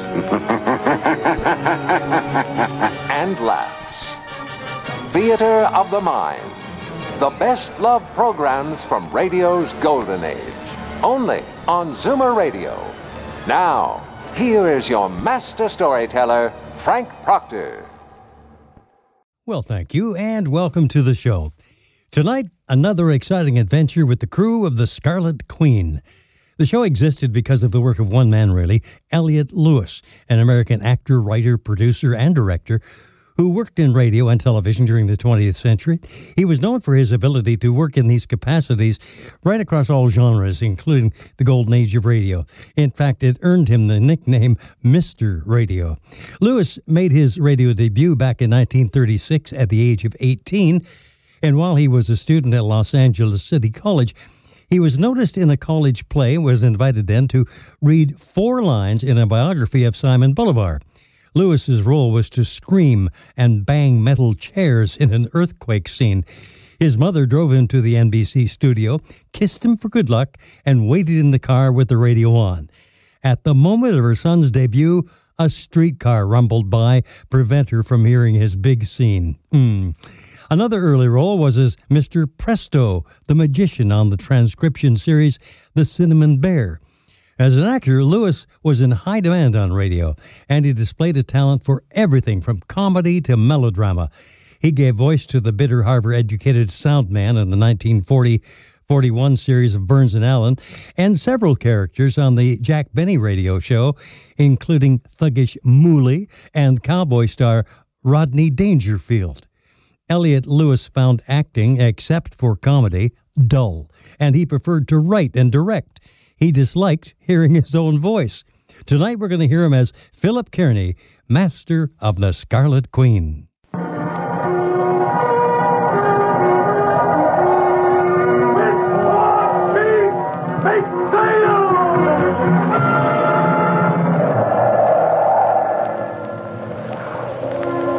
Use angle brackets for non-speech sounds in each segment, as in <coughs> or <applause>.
<laughs> and laughs. Theater of the Mind. The best love programs from radio's golden age. Only on Zoomer Radio. Now, here is your master storyteller, Frank Proctor. Well, thank you, and welcome to the show. Tonight, another exciting adventure with the crew of the Scarlet Queen. The show existed because of the work of one man, really, Elliott Lewis, an American actor, writer, producer, and director who worked in radio and television during the 20th century. He was known for his ability to work in these capacities right across all genres, including the golden age of radio. In fact, it earned him the nickname Mr. Radio. Lewis made his radio debut back in 1936 at the age of 18, and while he was a student at Los Angeles City College, he was noticed in a college play and was invited then to read four lines in a biography of Simon Bolivar. Lewis's role was to scream and bang metal chairs in an earthquake scene. His mother drove him to the NBC studio, kissed him for good luck, and waited in the car with the radio on. At the moment of her son's debut, a streetcar rumbled by, prevent her from hearing his big scene. Mm. Another early role was as Mr. Presto, the magician on the transcription series The Cinnamon Bear. As an actor, Lewis was in high demand on radio, and he displayed a talent for everything from comedy to melodrama. He gave voice to the bitter Harvard educated sound man in the 1940 41 series of Burns and Allen, and several characters on the Jack Benny radio show, including thuggish Mooley and cowboy star Rodney Dangerfield. Elliott Lewis found acting, except for comedy, dull, and he preferred to write and direct he disliked hearing his own voice. Tonight we're going to hear him as Philip Carney, Master of the Scarlet Queen.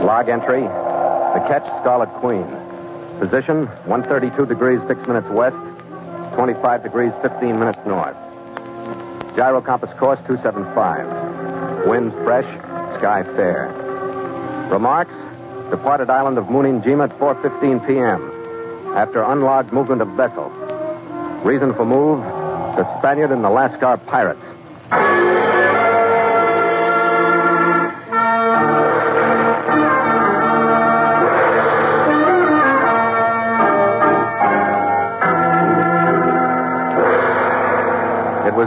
Log entry. The ketch, Scarlet Queen. Position, 132 degrees, 6 minutes west, 25 degrees, 15 minutes north. Gyro compass course 275. Wind fresh, sky fair. Remarks, departed island of Muninjima at 4.15 p.m. After unlogged movement of vessel. Reason for move, the Spaniard and the Lascar pirates.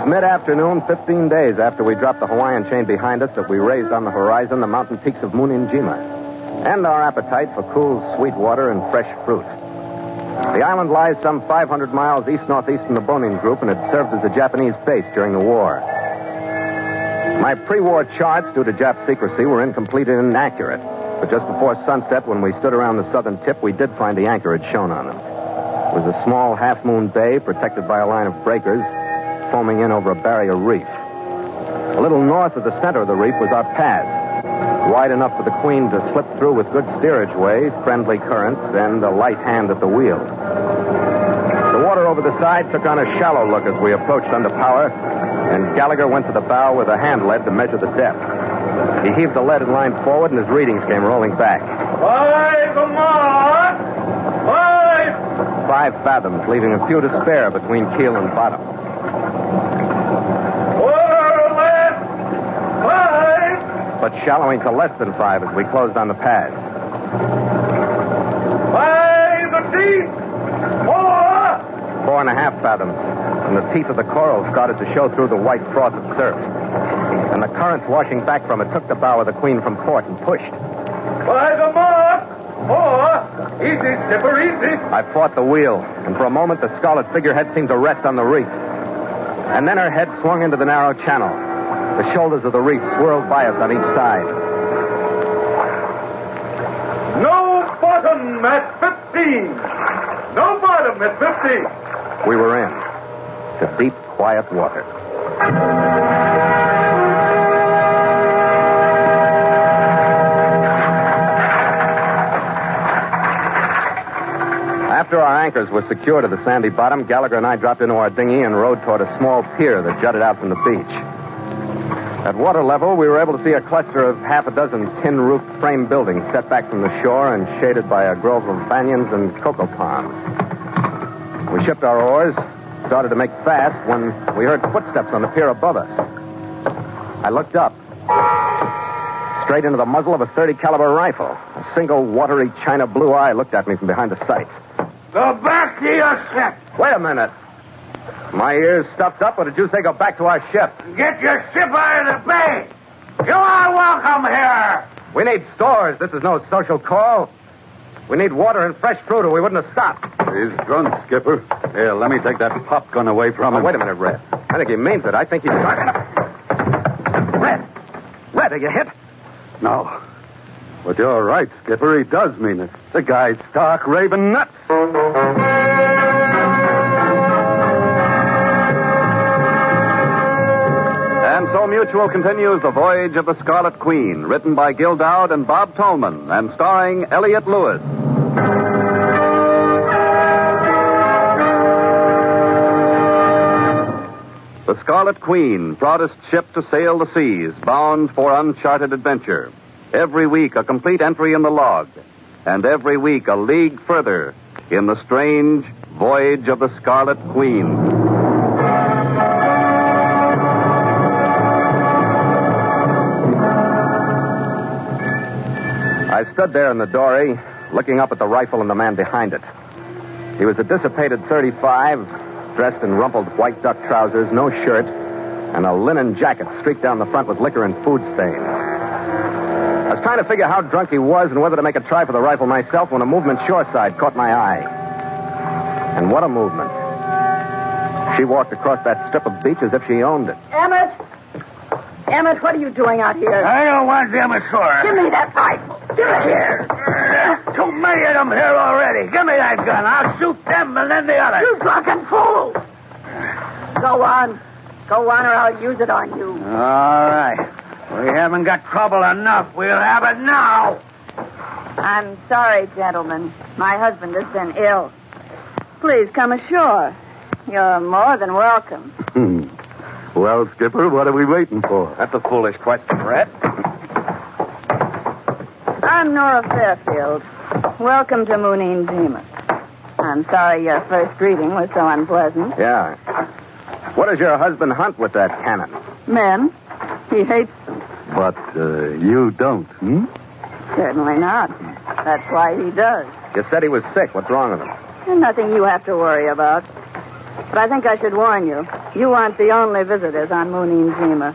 Was mid afternoon, 15 days after we dropped the Hawaiian chain behind us, that we raised on the horizon the mountain peaks of Muninjima and our appetite for cool, sweet water and fresh fruit. The island lies some 500 miles east northeast from the Bonin Group and had served as a Japanese base during the war. My pre war charts, due to Jap secrecy, were incomplete and inaccurate. But just before sunset, when we stood around the southern tip, we did find the anchorage shown on them. It was a small half moon bay protected by a line of breakers foaming in over a barrier reef. A little north of the center of the reef was our path, wide enough for the Queen to slip through with good steerage way, friendly currents, and a light hand at the wheel. The water over the side took on a shallow look as we approached under power, and Gallagher went to the bow with a hand lead to measure the depth. He heaved the lead and line forward, and his readings came rolling back. Five mark! Five! Five fathoms, leaving a few to spare between keel and bottom. Quarter left! Five! But shallowing to less than five as we closed on the pass. Five a deep! Four! Four and a half fathoms, and the teeth of the coral started to show through the white froth of surf. And the currents washing back from it took the bow of the Queen from port and pushed. By the mark! Four! Easy, Skipper, easy! I fought the wheel, and for a moment the scarlet figurehead seemed to rest on the reef. And then her head swung into the narrow channel. The shoulders of the reef swirled by us on each side. No bottom at 15. No bottom at 15. We were in to deep, quiet water. After our anchors were secured to the sandy bottom, Gallagher and I dropped into our dinghy and rowed toward a small pier that jutted out from the beach. At water level, we were able to see a cluster of half a dozen tin roofed frame buildings set back from the shore and shaded by a grove of banyans and cocoa palms. We shipped our oars, started to make fast when we heard footsteps on the pier above us. I looked up. Straight into the muzzle of a 30 caliber rifle. A single watery china blue eye looked at me from behind the sights. Go back to your ship. Wait a minute. My ears stuffed up, or did you say go back to our ship? Get your ship out of the bay. You are welcome here. We need stores. This is no social call. We need water and fresh fruit, or we wouldn't have stopped. He's drunk, Skipper. Here, let me take that pop gun away from Oh, him. wait a minute, Red. I think he means it. I think he's. Red! Red, are you hit? No. But you're right, Skipper. He does mean it. The guy's stark raving nuts. Mutual continues The Voyage of the Scarlet Queen, written by Gil Doud and Bob Tallman, and starring Elliott Lewis. The Scarlet Queen, proudest ship to sail the seas, bound for uncharted adventure. Every week, a complete entry in the log, and every week, a league further in the strange voyage of the Scarlet Queen. I stood there in the dory, looking up at the rifle and the man behind it. He was a dissipated 35, dressed in rumpled white duck trousers, no shirt, and a linen jacket streaked down the front with liquor and food stains. I was trying to figure how drunk he was and whether to make a try for the rifle myself when a movement shoreside caught my eye. And what a movement. She walked across that strip of beach as if she owned it. Emmett! Emmett, what are you doing out here? I don't want them ashore. Give me that rifle. Give it here. Too many of them here already. Give me that gun. I'll shoot them and then the others. You drunken fool! Go on. Go on, or I'll use it on you. All right. We haven't got trouble enough. We'll have it now. I'm sorry, gentlemen. My husband has been ill. Please come ashore. You're more than welcome. Hmm. Well, Skipper, what are we waiting for? That's a foolish question, Red. <laughs> I'm Nora Fairfield. Welcome to Moonine Zima. I'm sorry your first greeting was so unpleasant. Yeah. What does your husband hunt with that cannon? Men, he hates them. But uh, you don't, hmm? Certainly not. That's why he does. You said he was sick. What's wrong with him? There's nothing you have to worry about. But I think I should warn you. You aren't the only visitors on Moonine Zima.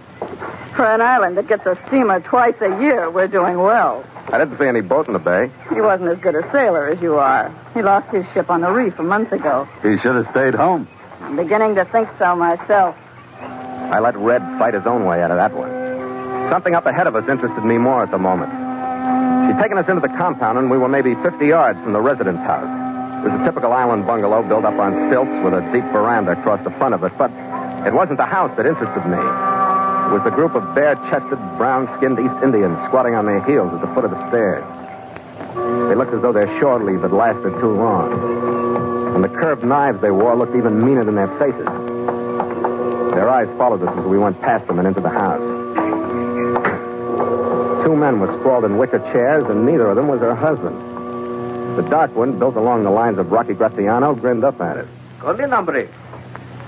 For an island that gets a steamer twice a year, we're doing well. I didn't see any boat in the bay. He wasn't as good a sailor as you are. He lost his ship on the reef a month ago. He should have stayed home. I'm beginning to think so myself. I let Red fight his own way out of that one. Something up ahead of us interested me more at the moment. She'd taken us into the compound, and we were maybe 50 yards from the residence house. It was a typical island bungalow built up on stilts with a deep veranda across the front of it, but it wasn't the house that interested me. Was the group of bare-chested, brown-skinned East Indians squatting on their heels at the foot of the stairs. They looked as though their shore leave had lasted too long. And the curved knives they wore looked even meaner than their faces. Their eyes followed us as we went past them and into the house. Two men were sprawled in wicker chairs, and neither of them was her husband. The dark one, built along the lines of Rocky Graziano, grinned up at us. Colin, hombre.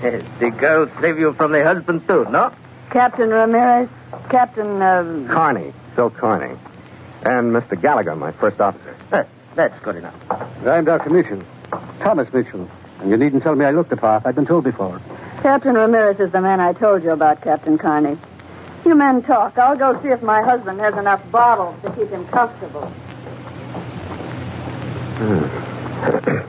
<laughs> The girl saved you from the husband, too, no? Captain Ramirez, Captain, uh, Carney, Phil Carney. And Mr. Gallagher, my first officer. That's good enough. I'm Dr. Mitchell. Thomas Mitchell. And you needn't tell me I looked the part. I've been told before. Captain Ramirez is the man I told you about, Captain Carney. You men talk. I'll go see if my husband has enough bottles to keep him comfortable. <coughs>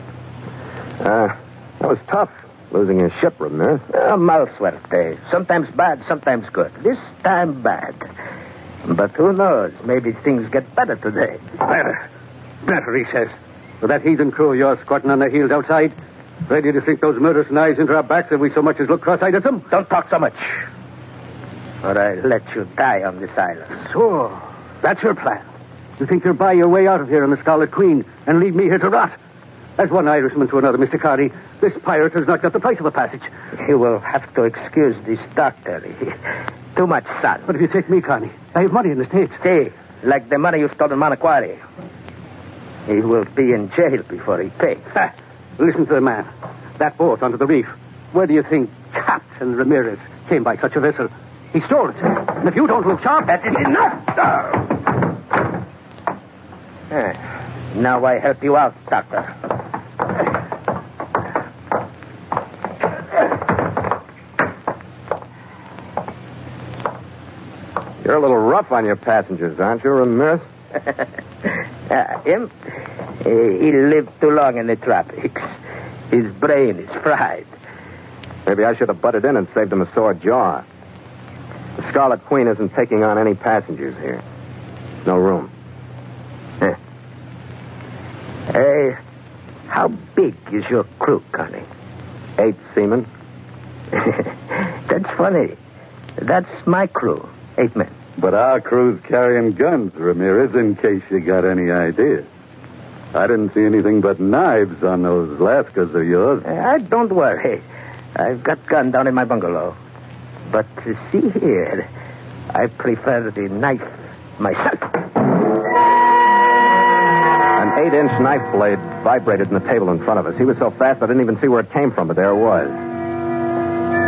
Uh, that was tough. Losing your ship, Ramirez. Uh, mal suerte. Sometimes bad, sometimes good. This time bad. But who knows? Maybe things get better today. Better. Better, he says. With that heathen crew of yours squatting on their heels outside, ready to sink those murderous knives into our backs if we so much as look cross-eyed at them. Don't talk so much. Or I let you die on this island. So, that's your plan. You think you'll buy your way out of here on the Scarlet Queen and leave me here to rot? As one Irishman to another, Mr. Carney, this pirate has not got the price of a passage. You will have to excuse this doctor. <laughs> Too much sun. But if you take me, Connie, I have money in the States. Stay, like the money you stole in Manaquari. He will be in jail before he pays. Ha! Listen to the man. That boat onto the reef. Where do you think Captain Ramirez came by such a vessel? He stole it. And if you don't look sharp, that is enough. Eh, Now I help you out, doctor. You're a little rough on your passengers, aren't you, Ramirez? <laughs> Uh, him? He lived too long in the tropics. His brain is fried. Maybe I should have butted in and saved him a sore jaw. The Scarlet Queen isn't taking on any passengers here. No room. Huh. Hey, how big is your crew, Connie? Eight seamen. <laughs> That's funny. That's my crew. Eight men. But our crew's carrying guns, Ramirez, in case you got any idea. I didn't see anything but knives on those Lascars of yours. Uh, don't worry. I've got gun down in my bungalow. But uh, see here, I prefer the knife myself. An eight inch knife blade vibrated in the table in front of us. He was so fast I didn't even see where it came from, but there it was.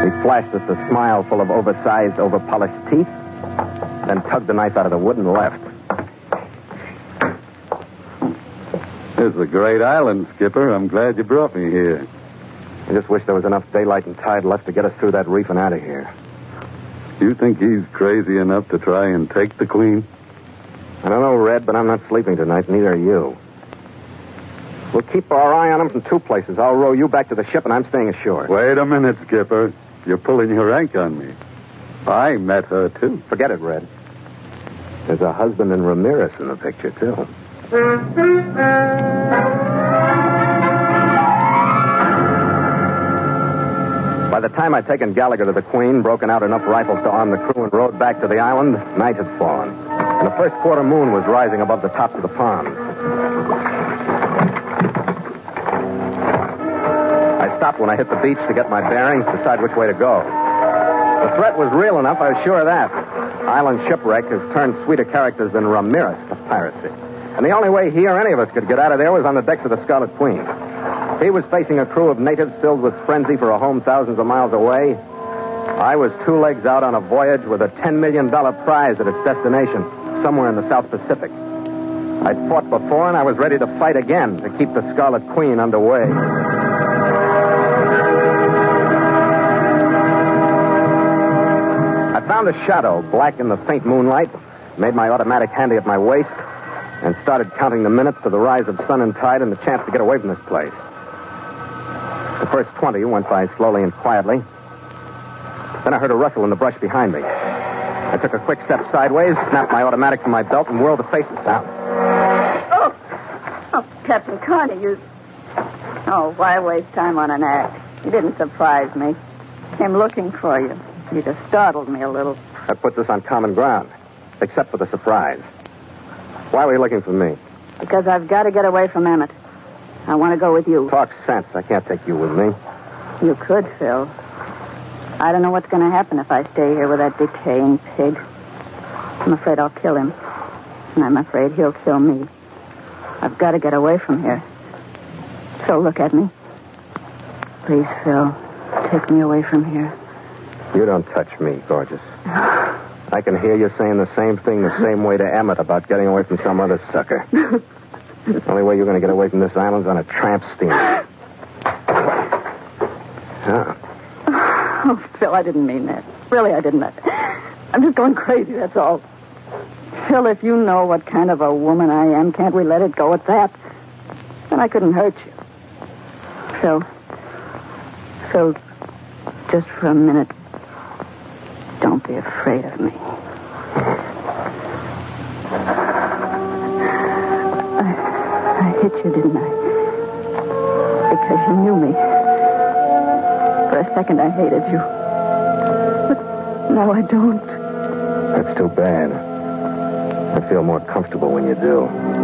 He flashed us a smile full of oversized, overpolished teeth, then tugged the knife out of the wood and left. This is a great island, Skipper. I'm glad you brought me here. I just wish there was enough daylight and tide left to get us through that reef and out of here. You think he's crazy enough to try and take the Queen? I don't know, Red, but I'm not sleeping tonight, neither are you. We'll keep our eye on him from two places. I'll row you back to the ship, and I'm staying ashore. Wait a minute, Skipper. You're pulling your rank on me. I met her, too. Forget it, Red. There's a husband and Ramirez in the picture, too. By the time I'd taken Gallagher to the Queen, broken out enough rifles to arm the crew, and rowed back to the island, night had fallen. And the first quarter moon was rising above the tops of the palms. I stopped when I hit the beach to get my bearings, decide which way to go. The threat was real enough, I was sure of that. Island shipwreck has turned sweeter characters than Ramirez to piracy. And the only way he or any of us could get out of there was on the decks of the Scarlet Queen. He was facing a crew of natives filled with frenzy for a home thousands of miles away. I was two legs out on a voyage with a $10 million prize at its destination, somewhere in the South Pacific. I'd fought before, and I was ready to fight again to keep the Scarlet Queen underway. Found a shadow, black in the faint moonlight, made my automatic handy at my waist, and started counting the minutes to the rise of sun and tide and the chance to get away from this place. The first 20 went by slowly and quietly. Then I heard a rustle in the brush behind me. I took a quick step sideways, snapped my automatic from my belt, and whirled to face the sound. Oh, oh, Captain Carney, you. Oh, why waste time on an act? You didn't surprise me. Came looking for you. You just startled me a little. That puts us on common ground, except for the surprise. Why were you looking for me? Because I've got to get away from Emmett. I want to go with you. Talk sense. I can't take you with me. You could, Phil. I don't know what's going to happen if I stay here with that decaying pig. I'm afraid I'll kill him. And I'm afraid he'll kill me. I've got to get away from here. So look at me. Please, Phil, take me away from here. You don't touch me, gorgeous. I can hear you saying the same thing the same way to Emmett about getting away from some other sucker. the only way you're going to get away from this island's on a tramp steamer. Huh. Oh, Phil, I didn't mean that. Really, I didn't. I'm just going crazy, that's all. Phil, if you know what kind of a woman I am, can't we let it go at that? Then I couldn't hurt you. Phil. Phil, just for a minute, be afraid of me. I, I hit you, didn't I? Because you knew me. For a second, I hated you. But now I don't. That's too bad. I feel more comfortable when you do.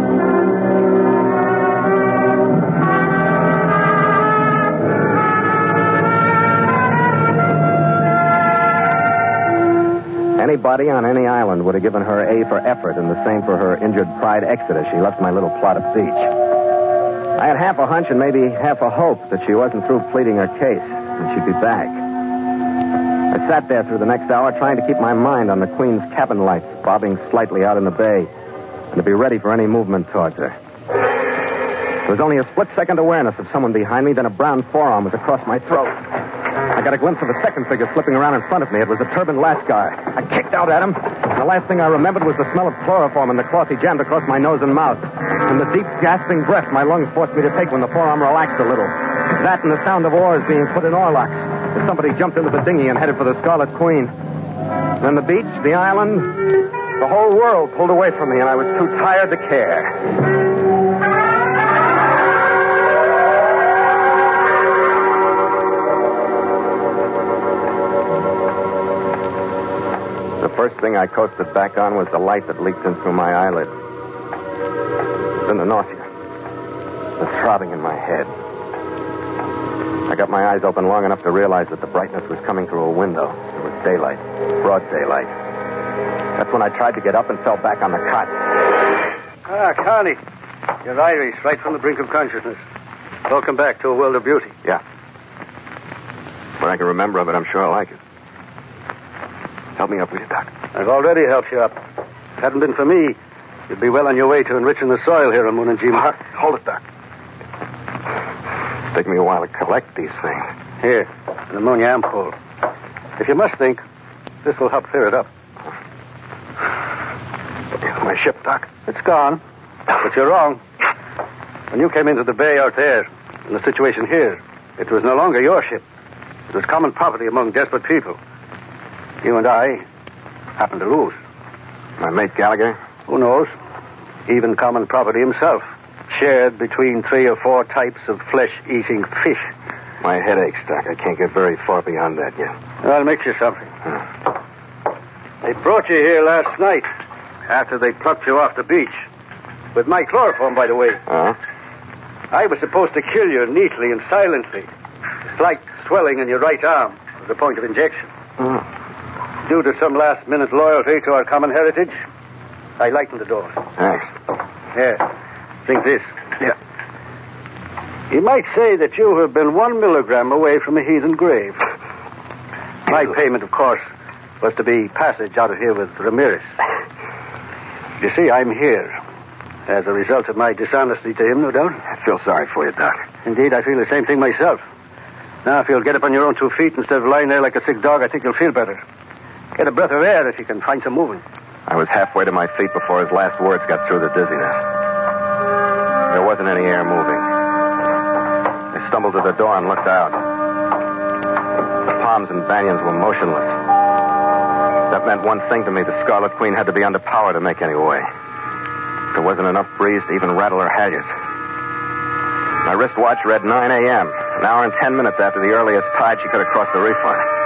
Anybody on any island would have given her A for effort and the same for her injured pride exit as she left my little plot of beach. I had half a hunch and maybe half a hope that she wasn't through pleading her case and she'd be back. I sat there through the next hour trying to keep my mind on the Queen's cabin lights bobbing slightly out in the bay and to be ready for any movement towards her. There was only a split second awareness of someone behind me, then a brown forearm was across my throat. I got a glimpse of a second figure slipping around in front of me. It was a turbaned Lascar. I kicked out at him. And the last thing I remembered was the smell of chloroform and the cloth he jammed across my nose and mouth. And the deep, gasping breath my lungs forced me to take when the forearm relaxed a little. That and the sound of oars being put in oarlocks. As somebody jumped into the dinghy and headed for the Scarlet Queen. Then the beach, the island, the whole world pulled away from me, and I was too tired to care. First thing I coasted back on was the light that leaked in through my eyelids. Then the nausea. The throbbing in my head. I got my eyes open long enough to realize that the brightness was coming through a window. It was daylight. Broad daylight. That's when I tried to get up and fell back on the cot. Ah, Connie. You're Irish, right from the brink of consciousness. Welcome back to a world of beauty. Yeah. What I can remember of it, I'm sure I like it. Help me up, will you, Doc? I've already helped you up. If it hadn't been for me, you'd be well on your way to enriching the soil here on Moonanjima. Ah, hold it, Doc. It's taken me a while to collect these things. Here, an ammonia ampoule. If you must think, this will help clear it up. My ship, Doc. It's gone, but you're wrong. When you came into the bay out there, in the situation here, it was no longer your ship. It was common property among desperate people. You and I happened to lose. My mate Gallagher? Who knows? Even common property himself, shared between three or four types of flesh-eating fish. My head aches, Doc. I can't get very far beyond that yet. I'll mix you something. They brought you here last night, after they plucked you off the beach. With my chloroform, by the way. Uh-huh. I was supposed to kill you neatly and silently. Slight swelling in your right arm was the point of injection. Oh. Due to some last minute loyalty to our common heritage, I lightened the door. Thanks. Here, drink this. Yeah. You might say that you have been one milligram away from a heathen grave. My payment, of course, was to be passage out of here with Ramirez. You see, I'm here as a result of my dishonesty to him, no doubt. I feel sorry for you, Doc. Indeed, I feel the same thing myself. Now, if you'll get up on your own two feet instead of lying there like a sick dog, I think you'll feel better. Get a breath of air if you can find some moving. I was halfway to my feet before his last words got through the dizziness. There wasn't any air moving. I stumbled to the door and looked out. The palms and banyans were motionless. That meant one thing to me. The Scarlet Queen had to be under power to make any way. There wasn't enough breeze to even rattle her halyards. My wristwatch read 9 a.m., an hour and 10 minutes after the earliest tide she could have crossed the reef on.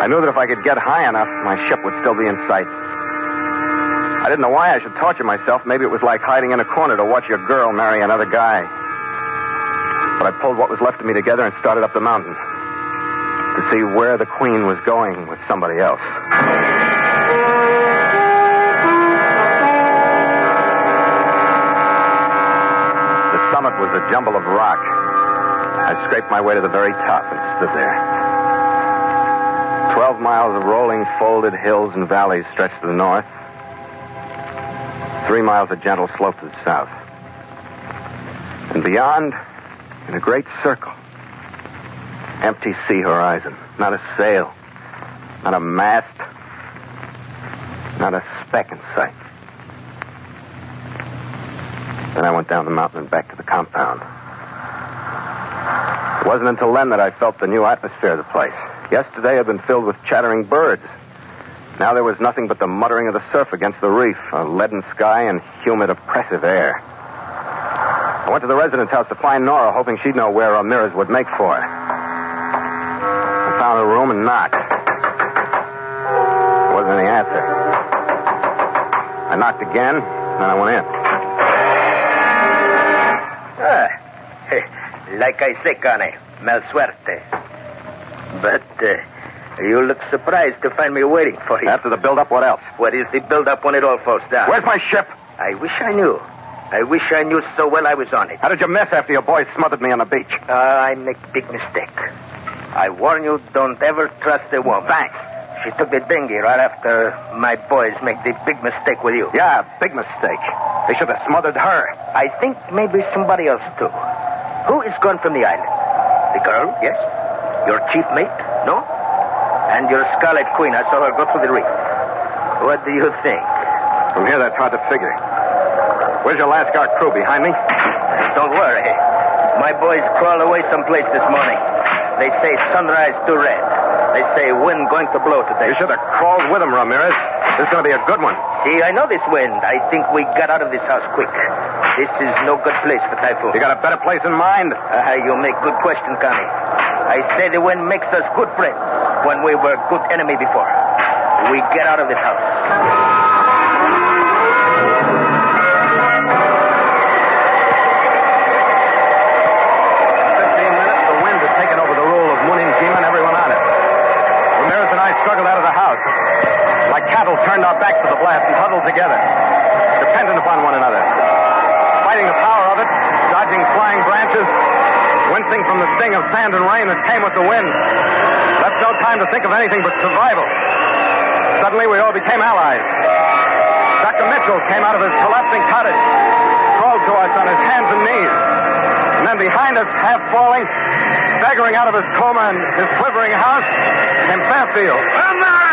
I knew that if I could get high enough, my ship would still be in sight. I didn't know why I should torture myself. Maybe it was like hiding in a corner to watch your girl marry another guy. But I pulled what was left of me together and started up the mountain to see where the Queen was going with somebody else. The summit was a jumble of rock. I scraped my way to the very top and stood there. Miles of rolling, folded hills and valleys stretched to the north. Three miles of gentle slope to the south. And beyond, in a great circle, empty sea horizon. Not a sail, not a mast, not a speck in sight. Then I went down the mountain and back to the compound. It wasn't until then that I felt the new atmosphere of the place. Yesterday had been filled with chattering birds. Now there was nothing but the muttering of the surf against the reef, a leaden sky, and humid, oppressive air. I went to the residence house to find Nora, hoping she'd know where Ramirez would make for. I found her room and knocked. There wasn't any answer. I knocked again, and then I went in. Ah, <laughs> like I say, Connie, mal suerte. But uh, you look surprised to find me waiting for you. After the build-up, what else? What is the build-up when it all falls down? Where's my ship? I wish I knew. I wish I knew so well I was on it. How did you miss after your boys smothered me on the beach? Uh, I make big mistake. I warn you, don't ever trust a woman. Thanks. She took the dinghy right after my boys make the big mistake with you. Yeah, big mistake. They should have smothered her. I think maybe somebody else too. Who is gone from the island? The girl, yes. Your chief mate, no? And your Scarlet Queen, I saw her go through the reef. What do you think? From here, that's hard to figure. Where's your Lascar crew? Behind me? Don't worry. My boys crawled away someplace this morning. They say sunrise to red. They say wind going to blow today. You should have crawled with them, Ramirez. This is going to be a good one. See, I know this wind. I think we got out of this house quick. This is no good place for typhoon. You got a better place in mind? Uh, you make good question, Connie. I say the wind makes us good friends when we were good enemy before. We get out of this house. Struggled out of the house. Like cattle turned our backs to the blast and huddled together, dependent upon one another. Fighting the power of it, dodging flying branches, wincing from the sting of sand and rain that came with the wind. Left no time to think of anything but survival. Suddenly, we all became allies. Dr. Mitchell came out of his collapsing cottage, crawled to us on his hands and knees. And then behind us, half falling, staggering out of his coma and his quivering house, came Fairfield. Ramirez! What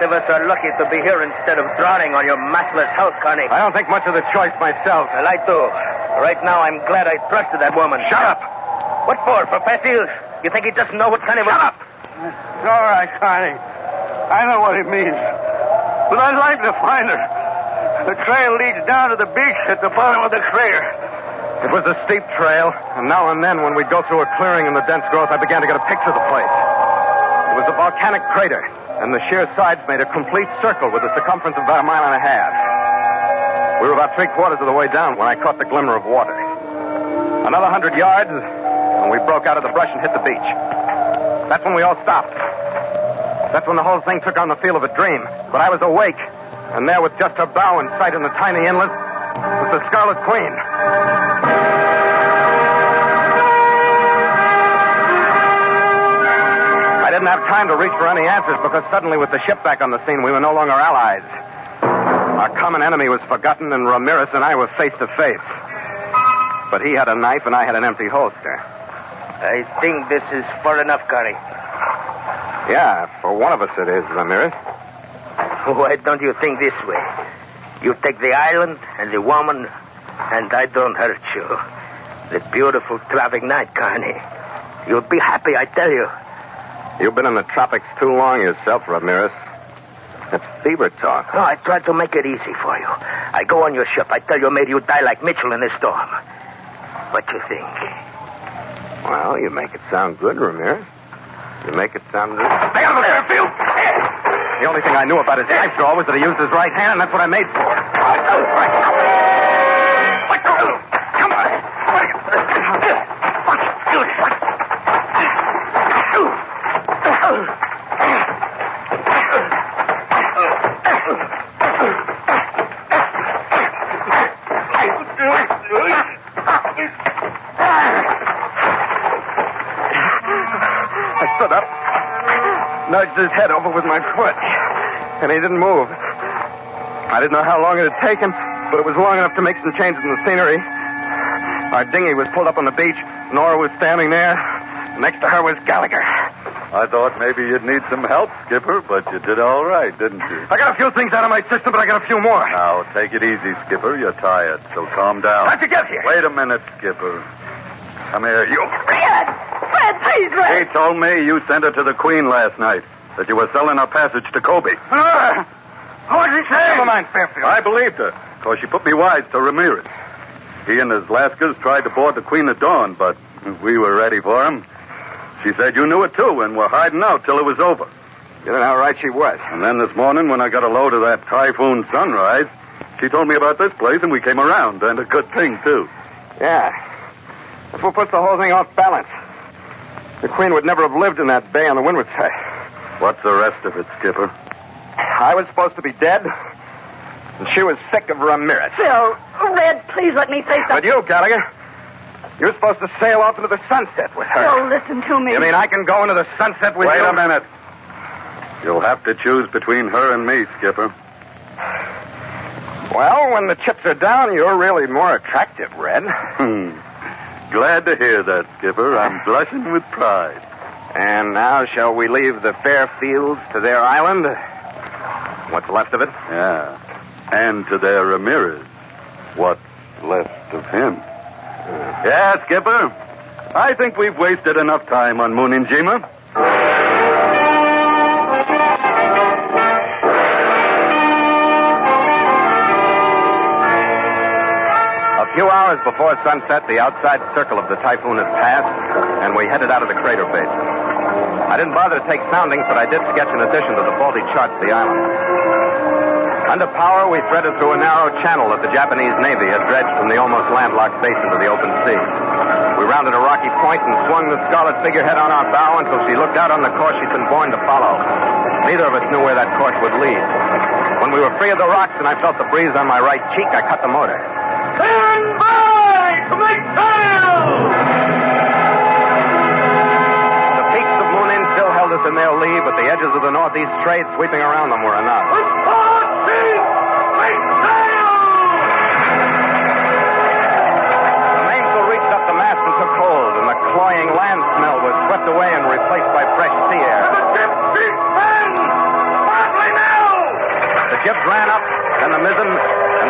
both of us are lucky to be here instead of drowning on your massless house, Connie. I don't think much of the choice myself. Well, I do. Right now, I'm glad I trusted that woman. Shut up! What for, for Fairfield? You think he doesn't know what kind of... Shut up! It's all right, Connie. I know what it means. But I'd like to find her. The trail leads down to the beach at the bottom of the crater. It was a steep trail, and now and then when we'd go through a clearing in the dense growth, I began to get a picture of the place. It was a volcanic crater, and the sheer sides made a complete circle with a circumference of about a mile and a half. We were about three quarters of the way down when I caught the glimmer of water. Another hundred yards, and we broke out of the brush and hit the beach. That's when we all stopped. That's when the whole thing took on the feel of a dream. But I was awake, and there with just her bow in sight in the tiny inlet was the Scarlet Queen. Didn't have time to reach for any answers because suddenly, with the ship back on the scene, we were no longer allies. Our common enemy was forgotten, and Ramirez and I were face to face. But he had a knife, and I had an empty holster. I think this is far enough, Curry. Yeah, for one of us it is, Ramirez. <laughs> Why don't you think this way? You take the island and the woman, and I don't hurt you. The beautiful traffic night, Carney. You'll be happy, I tell you. You've been in the tropics too long yourself, Ramirez. That's fever talk. No, I tried to make it easy for you. I go on your ship. I tell your mate you die like Mitchell in a storm. What you think? Well, you make it sound good, Ramirez. You make it sound good. Stay out of there, Phil! The only thing I knew about his knife draw was that he used his right hand, and that's what I made for. Nudged his head over with my foot, and he didn't move. I didn't know how long it had taken, but it was long enough to make some changes in the scenery. Our dinghy was pulled up on the beach. Nora was standing there. Next to her was Gallagher. I thought maybe you'd need some help, Skipper, but you did all right, didn't you? I got a few things out of my system, but I got a few more. Now, take it easy, Skipper. You're tired, so calm down. How'd you get here? Wait a minute, Skipper. Come here, you. Fred! Fred! He told me you sent her to the Queen last night, that you were selling her passage to Kobe. Ah! What did he say? Never mind, Fairfield. I believed her, because she put me wise to Ramirez. He and his Lascars tried to board the Queen at dawn, but we were ready for him. She said you knew it too and were hiding out till it was over. You know how right she was. And then this morning, when I got a load of that Typhoon Sunrise, she told me about this place and we came around, and a good thing, too. Yeah. That's what puts the whole thing off balance. The Queen would never have lived in that bay on the windward side. What's the rest of it, Skipper? I was supposed to be dead, and she was sick of Ramirez. Phil, Red, please let me say something. But you, Gallagher, you're supposed to sail off into the sunset with her. Phil, listen to me. You mean I can go into the sunset with Wait you? Wait a minute. You'll have to choose between her and me, Skipper. Well, when the chips are down, you're really more attractive, Red. Hmm. Glad to hear that, Skipper. I'm blushing with pride. And now, shall we leave the fair fields to their island? What's left of it? Yeah. And to their Ramirez, what's left of him? Uh, yeah, Skipper. I think we've wasted enough time on Mooninjima. A few hours before sunset, the outside circle of the typhoon had passed, and we headed out of the crater basin. I didn't bother to take soundings, but I did sketch an addition to the faulty charts of the island. Under power, we threaded through a narrow channel that the Japanese Navy had dredged from the almost landlocked basin to the open sea. We rounded a rocky point and swung the scarlet figurehead on our bow until she looked out on the course she'd been born to follow. Neither of us knew where that course would lead. When we were free of the rocks and I felt the breeze on my right cheek, I cut the motor. Stand by to make sail! The peaks of Moonin still held us in their lee, but the edges of the northeast trade sweeping around them were enough. Make sail! The mainsail reached up the mast and took hold, and the cloying land smell was swept away and replaced by fresh sea air. The ship sheet men! Now! The jibs ran up, then the mizzen,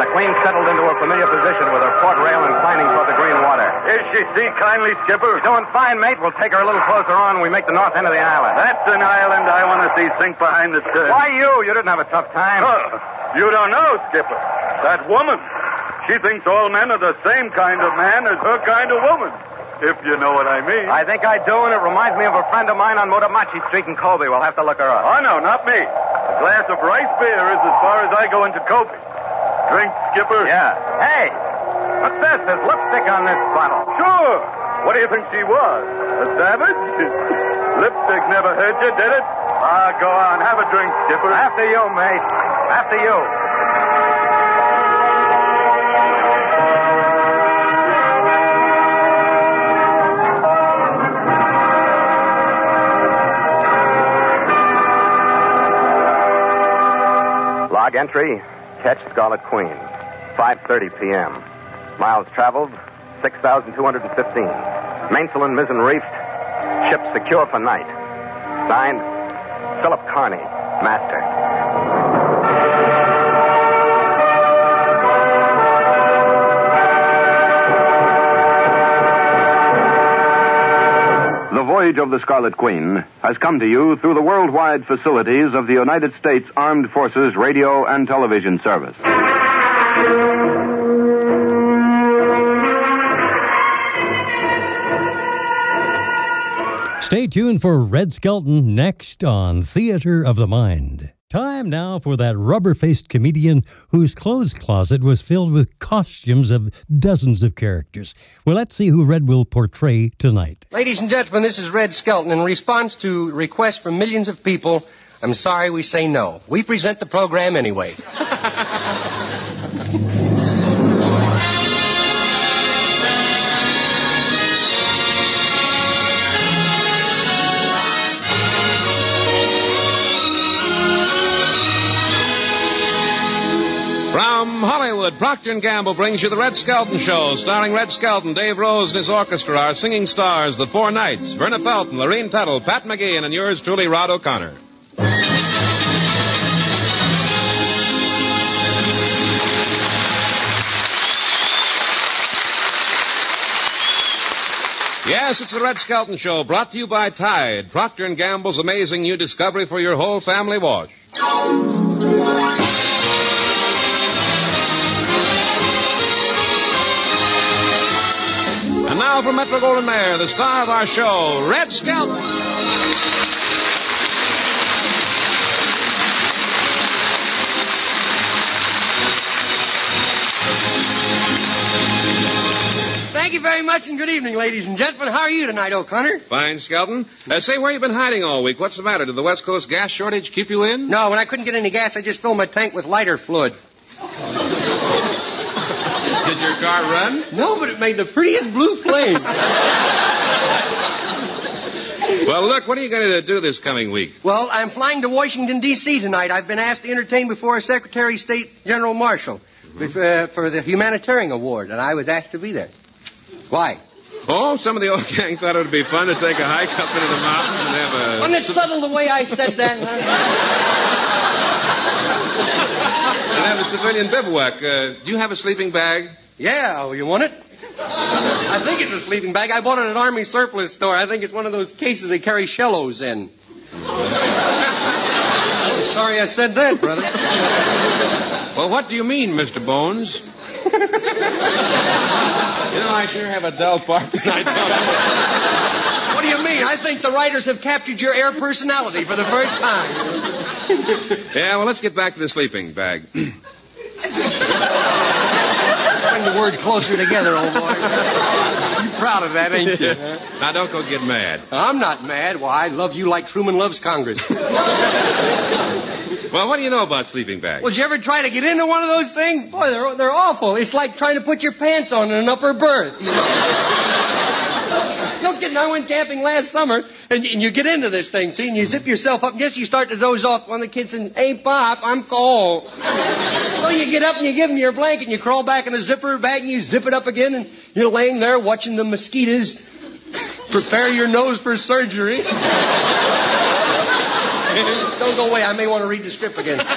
and the Queen settled into a familiar position with her port rail inclining toward the green water. Is she see kindly, Skipper? Doing fine, mate. We'll take her a little closer on when we make the north end of the island. That's an island I want to see sink behind the stern. Why you? You didn't have a tough time. Oh, you don't know, Skipper. That woman. She thinks all men are the same kind of man as her kind of woman. If you know what I mean. I think I do, and it reminds me of a friend of mine on Motomachi Street in Kobe. We'll have to look her up. Oh, no, not me. A glass of rice beer is as far as I go into Kobe. Drink, Skipper? Yeah. Hey, what's this? There's lipstick on this bottle. Sure. What do you think she was? A savage? <laughs> lipstick never hurt you, did it? Ah, go on. Have a drink, Skipper. After you, mate. After you. Log entry ketch Scarlet Queen, 5.30 p.m. Miles traveled, 6,215. Mainsail and mizzen reefed, ship secure for night. Signed, Philip Carney, Master. Of the Scarlet Queen has come to you through the worldwide facilities of the United States Armed Forces Radio and Television Service. Stay tuned for Red Skelton next on Theater of the Mind. Time now for that rubber faced comedian whose clothes closet was filled with costumes of dozens of characters. Well, let's see who Red will portray tonight. Ladies and gentlemen, this is Red Skelton. In response to requests from millions of people, I'm sorry we say no. We present the program anyway. Hollywood, Procter & Gamble brings you the Red Skelton Show, starring Red Skelton, Dave Rose and his orchestra, our singing stars, the Four Knights, Verna Felton, Lurene Tuttle, Pat McGeehan, and yours truly, Rod O'Connor. Yes, it's the Red Skelton Show, brought to you by Tide, Procter & Gamble's amazing new discovery for your whole family wash. Now from Metro Goldwyn Mayer, the star of our show, Red Skelton. Thank you very much and good evening, ladies and gentlemen. How are you tonight, O'Connor? Fine, Skelton. Uh, say, where you been hiding all week? What's the matter? Did the West Coast gas shortage keep you in? No, when I couldn't get any gas, I just filled my tank with lighter fluid. Did your car run? No, but it made the prettiest blue flame. Well, look, what are you going to do this coming week? well, I'm flying to Washington, D.C. tonight. I've been asked to entertain before a Secretary of State General Marshall bef- uh, for the Humanitarian Award, and I was asked to be there. Why? Oh, some of the old <laughs> gang thought it would be fun to take a hike up into the mountains and have a. Wasn't it subtle the way I said that? huh? <laughs> and have a civilian bivouac. Uh, do you have a sleeping bag? Yeah, oh, you want it? I think it's a sleeping bag. I bought it at an army surplus store. I think it's one of those cases they carry shellos in. I'm <laughs> sorry I said that, brother. Well, what do you mean, Mr. Bones? <laughs> you know, I sure have a dull part tonight. What do you mean? I think the writers have captured your air personality for the first time. <laughs> yeah, well, let's get back to the sleeping bag. <clears throat> Bring the words closer together, old boy. You're proud of that, ain't you? <laughs> now, don't go get mad. I'm not mad. Why, I love you like Truman loves Congress. Well, what do you know about sleeping bags? Well, did you ever try to get into one of those things? Boy, they're, they're awful. It's like trying to put your pants on in an upper berth. You know? Kidding. I went camping last summer, and, you- and you get into this thing, see, and you zip yourself up, and just you start to doze off. One of the kids says, Hey, Pop, I'm cold. <laughs> so you get up and you give him your blanket, and you crawl back in the zipper bag, and you zip it up again, and you're laying there watching the mosquitoes <laughs> prepare your nose for surgery. <laughs> Don't go away. I may want to read the script again. Anyhow,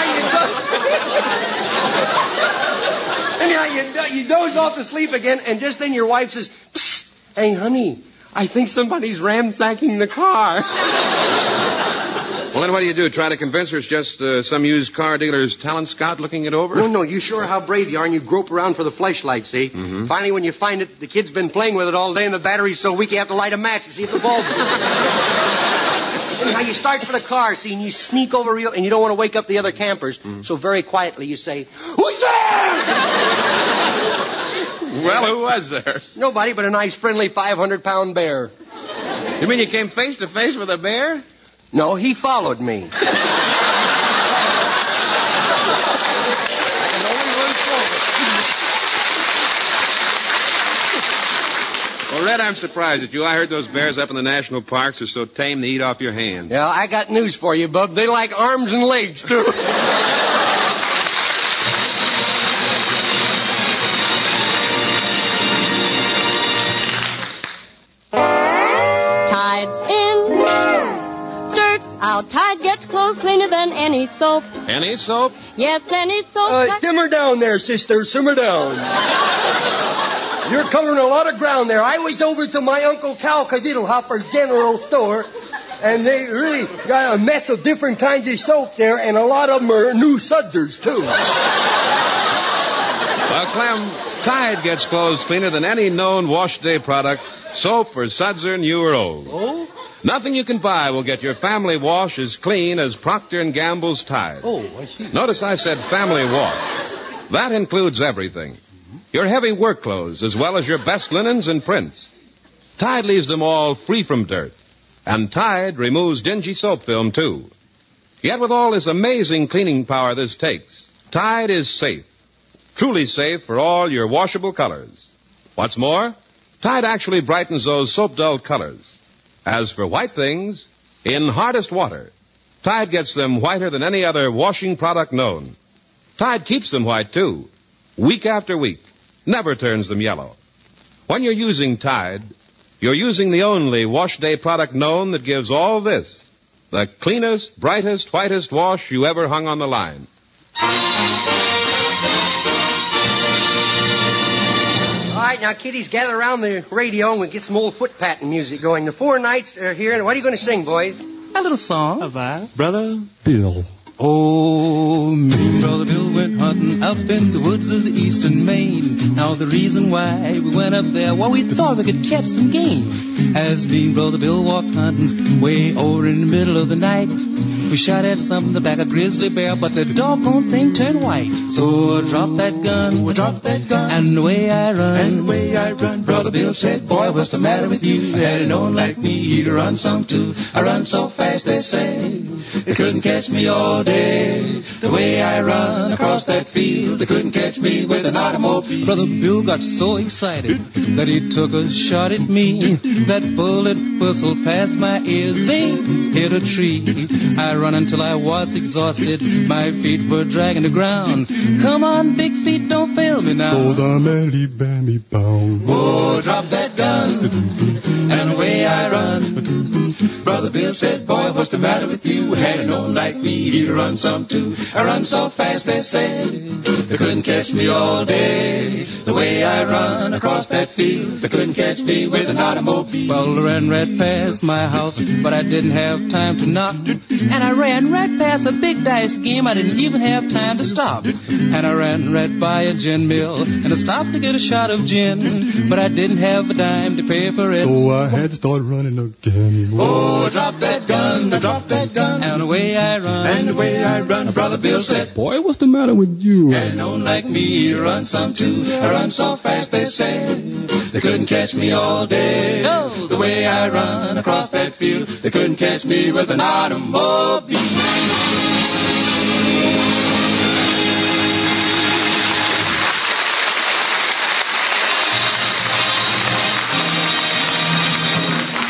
you Anyhow, you, you doze off to sleep again, and just then your wife says, Psst, "Hey, honey, I think somebody's ransacking the car." <laughs> Well, then what do you do? Try to convince her it's just uh, some used car dealer's talent scout looking it over? No, no, you sure how brave you are, and you grope around for the flashlight, see? Mm-hmm. Finally, when you find it, the kid's been playing with it all day, and the battery's so weak you have to light a match to see if the bulb's. <laughs> Anyhow, you start for the car, see, and you sneak over real, and you don't want to wake up the other campers, Mm-hmm. so very quietly you say, Who's there? <laughs> Well, who was there? Nobody but a nice, friendly 500 pound bear. You mean you came face to face with a bear? No, he followed me. <laughs> Well, Red, I'm surprised at you. I heard those bears up in the national parks are so tame they eat off your hand. Yeah, I got news for you, Bub. They like arms and legs, too. <laughs> Tide's in, dirt's out. Tide gets clothes cleaner than any soap. Any soap? Yes, any soap. Uh, simmer down there, sister. Simmer down. <laughs> You're covering a lot of ground there. I was over to my Uncle Cal Hopper's general store, and they really got a mess of different kinds of soap there, and a lot of them are new sudsers, too. Well, Clem, Tide gets clothes cleaner than any known wash day product, soap or sudser, new or old. Oh? Nothing you can buy will get your family wash as clean as Procter & Gamble's Tide. Oh, I see. Notice I said family wash. That includes everything. Your heavy work clothes, as well as your best linens and prints. Tide leaves them all free from dirt. And Tide removes dingy soap film, too. Yet with all this amazing cleaning power this takes, Tide is safe. Truly safe for all your washable colors. What's more, Tide actually brightens those soap dull colors. As for white things, in hardest water, Tide gets them whiter than any other washing product known. Tide keeps them white, too. Week after week. Never turns them yellow. When you're using Tide, you're using the only wash day product known that gives all this. The cleanest, brightest, whitest wash you ever hung on the line. All right, now, kiddies, gather around the radio and we'll get some old foot patting music going. The four knights are here, and what are you going to sing, boys? A little song about Brother Bill. Oh, me brother Bill went hunting up in the woods of the eastern Maine. Now the reason why we went up there, well, we thought we could catch some game. As me and brother Bill walked hunting way over in the middle of the night, we shot at something the back of grizzly bear, but the doggone thing turned white. So I dropped that gun, we dropped that gun, and away I run, and away I run. Brother Bill said, boy, what's the matter with you? Had it known like me, you'd run some too. I run so fast, they say, they couldn't catch me all day. The way I run across that field, they couldn't catch me with an automobile. Brother Bill got so excited that he took a shot at me. That bullet whistled past my ears, zing, hit a tree. I run until I was exhausted. My feet were dragging the ground. Come on, big feet, don't fail me now. Oh, the merry bammy bound. Oh, drop that gun, and away I run. Brother Bill said, boy, what's the matter with you? Had it known like me, you'd run some too. I run so fast, they said, they couldn't catch me all day. The way I run across that field, they couldn't catch me with an automobile. Well, I ran right past my house, but I didn't have time to knock. And I ran right past a big dice game, I didn't even have time to stop. And I ran right by a gin mill, and I stopped to get a shot of gin, but I didn't have a dime to pay for it. So I had to start running again. Oh, drop that gun, drop that gun, and away I run, and away I run. Brother Bill said, Boy, what's the matter with you? and known like me, run some too. I run so fast, they said, they couldn't catch me all day. No, the way I run across that field, they couldn't catch me with an automobile.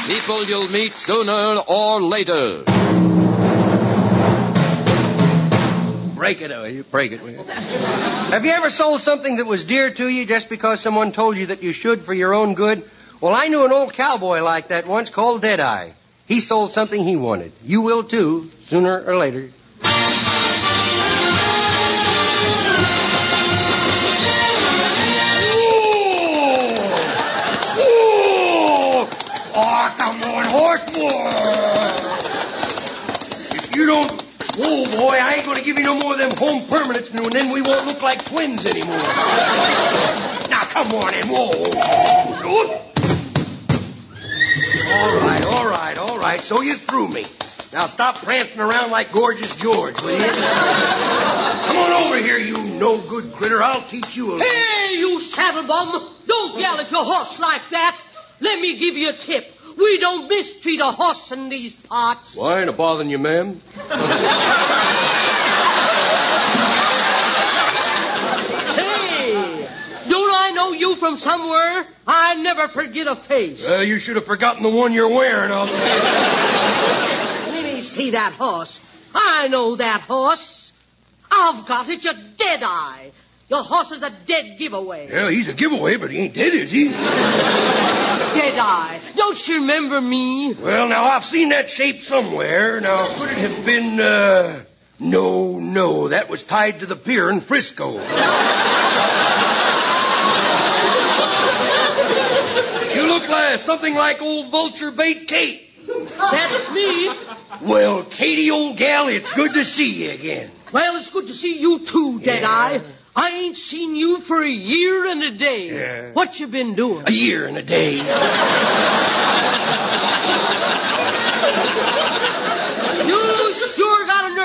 People you'll meet sooner or later. Break it, You break it. <laughs> Have you ever sold something that was dear to you just because someone told you that you should for your own good? Well, I knew an old cowboy like that once called Deadeye. He sold something he wanted. You will too, sooner or later. Boy, I ain't gonna give you no more of them home permanents, and then we won't look like twins anymore. <laughs> now, come on in, whoa. All right, all right, all right. So you threw me. Now stop prancing around like gorgeous George, will you? Come on over here, you no good critter. I'll teach you a lesson. Hey, you saddle bum! Don't yell at your horse like that. Let me give you a tip. We don't mistreat a horse in these parts. Why ain't it bothering you, ma'am? Say, don't I know you from somewhere? I never forget a face. Uh, you should have forgotten the one you're wearing. I'll Let me see that horse. I know that horse. I've got it, you dead eye. Your horse is a dead giveaway. Yeah, he's a giveaway, but he ain't dead, is he? <laughs> Dead eye. Don't you remember me? Well, now, I've seen that shape somewhere. Now, could it have been, uh... No, no, that was tied to the pier in Frisco. <laughs> you look like something like old vulture bait Kate. That's me. Well, Katie, old gal, it's good to see you again. Well, it's good to see you too, Deadeye. I ain't seen you for a year and a day. Yeah. What you been doing? A year and a day. <laughs>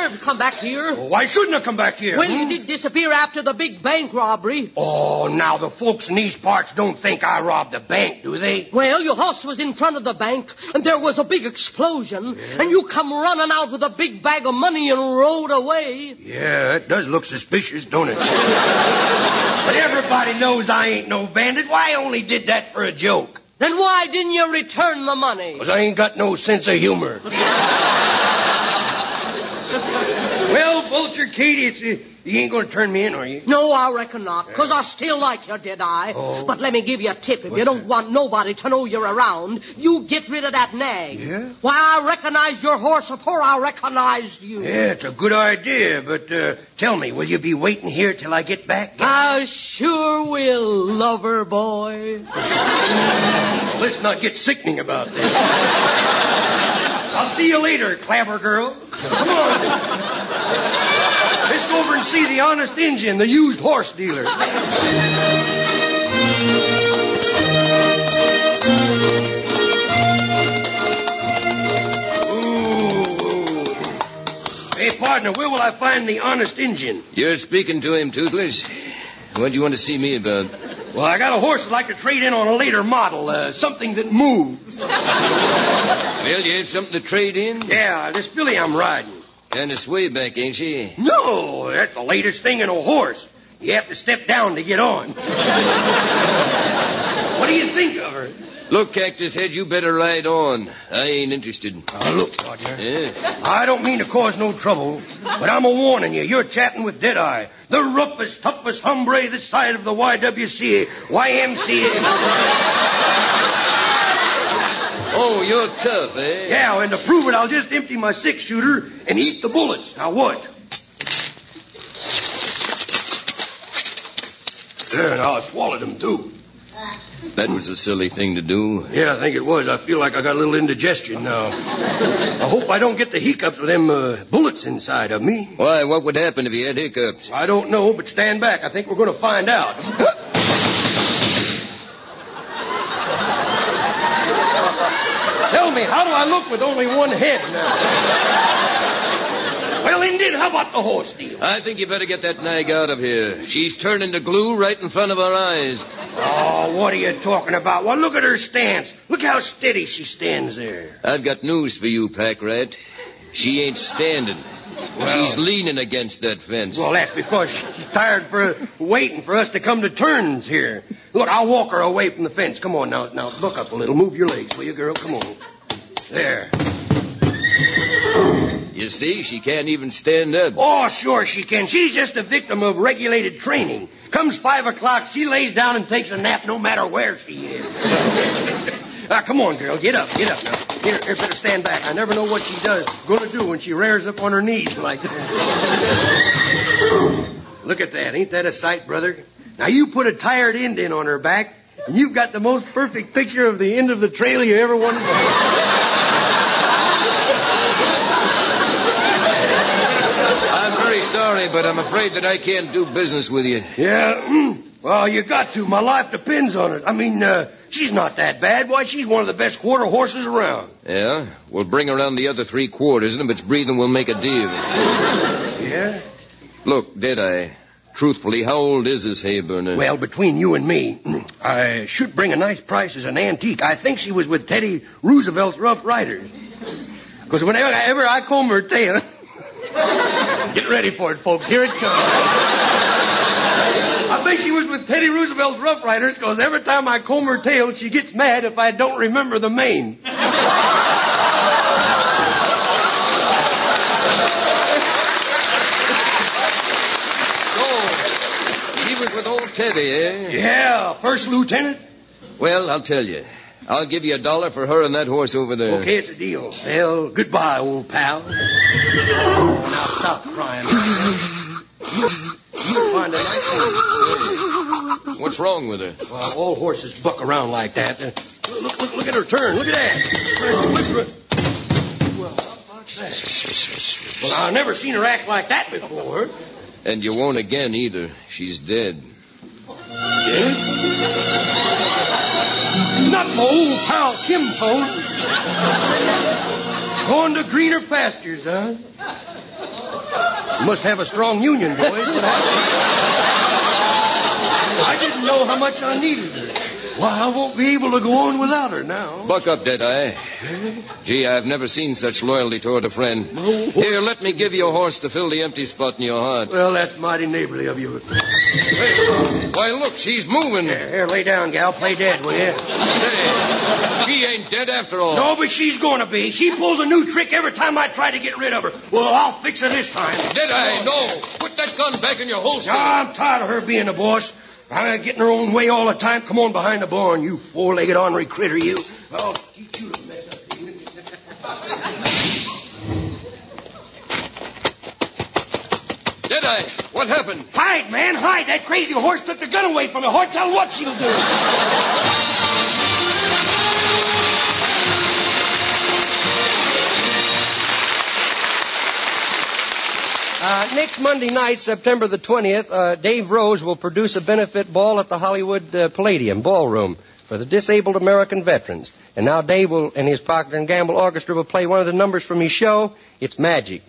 You sure got a nerve to come back here. Why shouldn't I come back here? Well, hmm? you did disappear after the big bank robbery. Oh, now the folks in these parts don't think I robbed a bank, do they? Well, your horse was in front of the bank, and there was a big explosion, and you come running out with a big bag of money and rode away. Yeah, it does look suspicious, don't it? <laughs> but everybody knows I ain't no bandit. Why I only did that for a joke? Then why didn't you return the money? Because I ain't got no sense of humor. <laughs> Vulture Katie, it's, uh, you ain't going to turn me in, are you? No, I reckon not, because I still like you, did I? Oh. But let me give you a tip. If you don't want nobody to know you're around, you get rid of that nag. Yeah? Why, I recognized your horse before I recognized you. Yeah, it's a good idea, but uh, tell me, will you be waiting here till I get back? I sure will, lover boy. <laughs> Let's not get sickening about this. I'll see you later, Clabber girl. Come on. Over and see the honest Indian, the used horse dealer. Ooh. Hey, partner, where will I find the honest Indian? You're speaking to him, Toothless. What do you want to see me about? Well, I got a horse I'd like to trade in on a later model, uh, something that moves. Well, you have something to trade in? Yeah, this filly I'm riding. Kind of swayback, ain't she? No, that's the latest thing in a horse. You have to step down to get on. <laughs> what do you think of her? Look, Cactus Head, you better ride on. I ain't interested. Now, look, partner. Yeah. I don't mean to cause no trouble, but I'm a warning you. You're chatting with Deadeye, the roughest, toughest hombre this side of the YWCA, YMCA. <laughs> Oh, you're tough, eh? Yeah, and to prove it, I'll just empty my six shooter and eat the bullets. Now what? There, now I swallowed them too. That was a silly thing to do. Yeah, I think it was. I feel like I got a little indigestion now. I hope I don't get the hiccups with them uh, bullets inside of me. Why, what would happen if you had hiccups? I don't know, but stand back. I think we're going to find out. <laughs> Tell me, how do I look with only one head now? <laughs> well, indeed, how about the horse deal? I think you better get that nag out of here. She's turning to glue right in front of our eyes. Oh, what are you talking about? Well, look at her stance. Look how steady she stands there. I've got news for you, Pack Rat. She ain't standing. She's leaning against that fence. Well, that's because she's tired for waiting for us to come to turns here. Look, I'll walk her away from the fence. Come on now, now look up a little. Move your legs, will you, girl? Come on. There. You see, she can't even stand up. Oh, sure she can. She's just a victim of regulated training. Comes five o'clock, she lays down and takes a nap no matter where she is. <laughs> ah, come on, girl. Get up. Get up now. Here, here, better stand back. I never know what she does, gonna do when she rears up on her knees like that. <laughs> Look at that. Ain't that a sight, brother? Now, you put a tired Indian on her back, and you've got the most perfect picture of the end of the trail you ever wanted. I'm very sorry, but I'm afraid that I can't do business with you. Yeah? mm. Well, you got to. My life depends on it. I mean, uh, she's not that bad. Why, she's one of the best quarter horses around. Yeah? We'll bring around the other three quarters, and if it's breathing, we'll make a deal. <laughs> Yeah? Look, did I? Truthfully, how old is this hay burner? Well, between you and me, <clears throat> I should bring a nice price as an antique. I think she was with Teddy Roosevelt's Rough Riders. Because whenever ever I comb her tail, <laughs> get ready for it, folks. Here it comes. I I think she was with Teddy Roosevelt's Rough Riders because every time I comb her tail, she gets mad if I don't remember the mane. With old Teddy, eh? Yeah, first lieutenant. Well, I'll tell you. I'll give you a dollar for her and that horse over there. Okay, it's a deal. Well, goodbye, old pal. Now stop crying. You find a nice one. What's wrong with her? Well, all horses buck around like that. Uh, look, look, look at her turn. Look at that. Well, how about that? Well, I've never seen her act like that before. And you won't again either. She's dead. Dead? Not my old pal Kim phone. Going to greener pastures, huh? You must have a strong union, boys. I didn't know how much I needed her. Why, I won't be able to go on without her now. Buck up, Deadeye. Gee, I've never seen such loyalty toward a friend. Here, let me give you a horse to fill the empty spot in your heart. Well, that's mighty neighborly of you. Why, look, she's moving. Here, here, lay down, gal. Play dead, will you? Say, she ain't dead after all. No, but she's going to be. She pulls a new trick every time I try to get rid of her. Well, I'll fix her this time. Deadeye, no. Put that gun back in your holster. I'm tired of her being the boss. I'm getting her own way all the time. Come on behind the barn, you four-legged ornery critter, you. I'll teach you to mess up. Deadeye, what happened? Hide, man, hide. That crazy horse took the gun away from me. Horse, tell what she'll do. Uh, next Monday night, September the 20th, uh, Dave Rose will produce a benefit ball at the Hollywood uh, Palladium Ballroom for the disabled American veterans. And now Dave will, and his Procter and Gamble Orchestra will play one of the numbers from his show. It's Magic.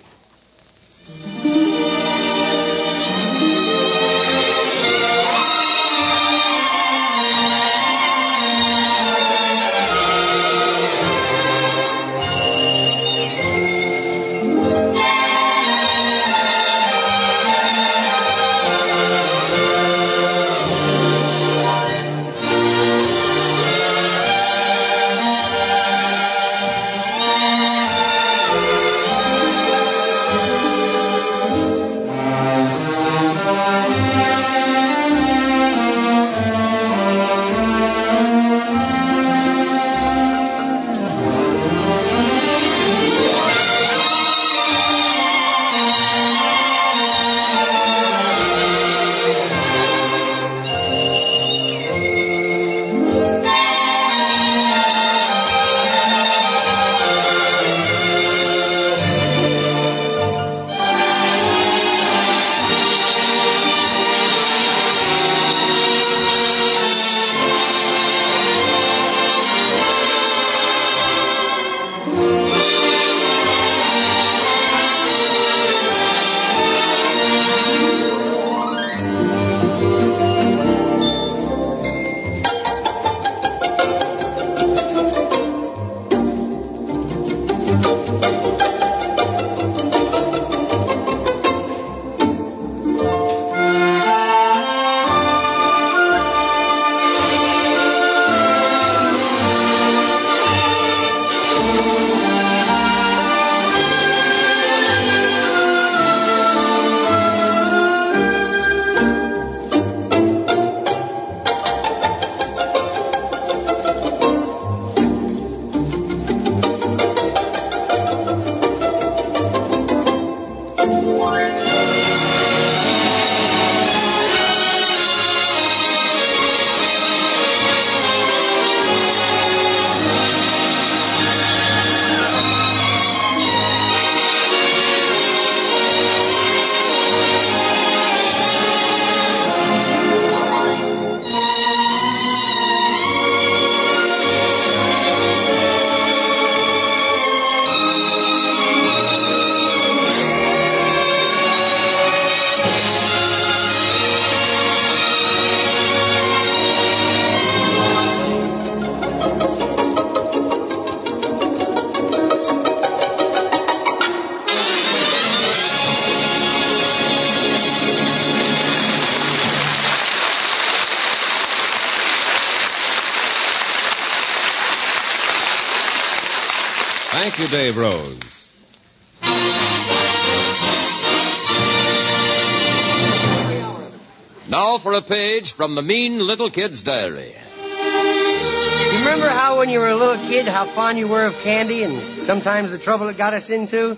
Page from the mean little kid's diary. You remember how when you were a little kid, how fond you were of candy and sometimes the trouble it got us into?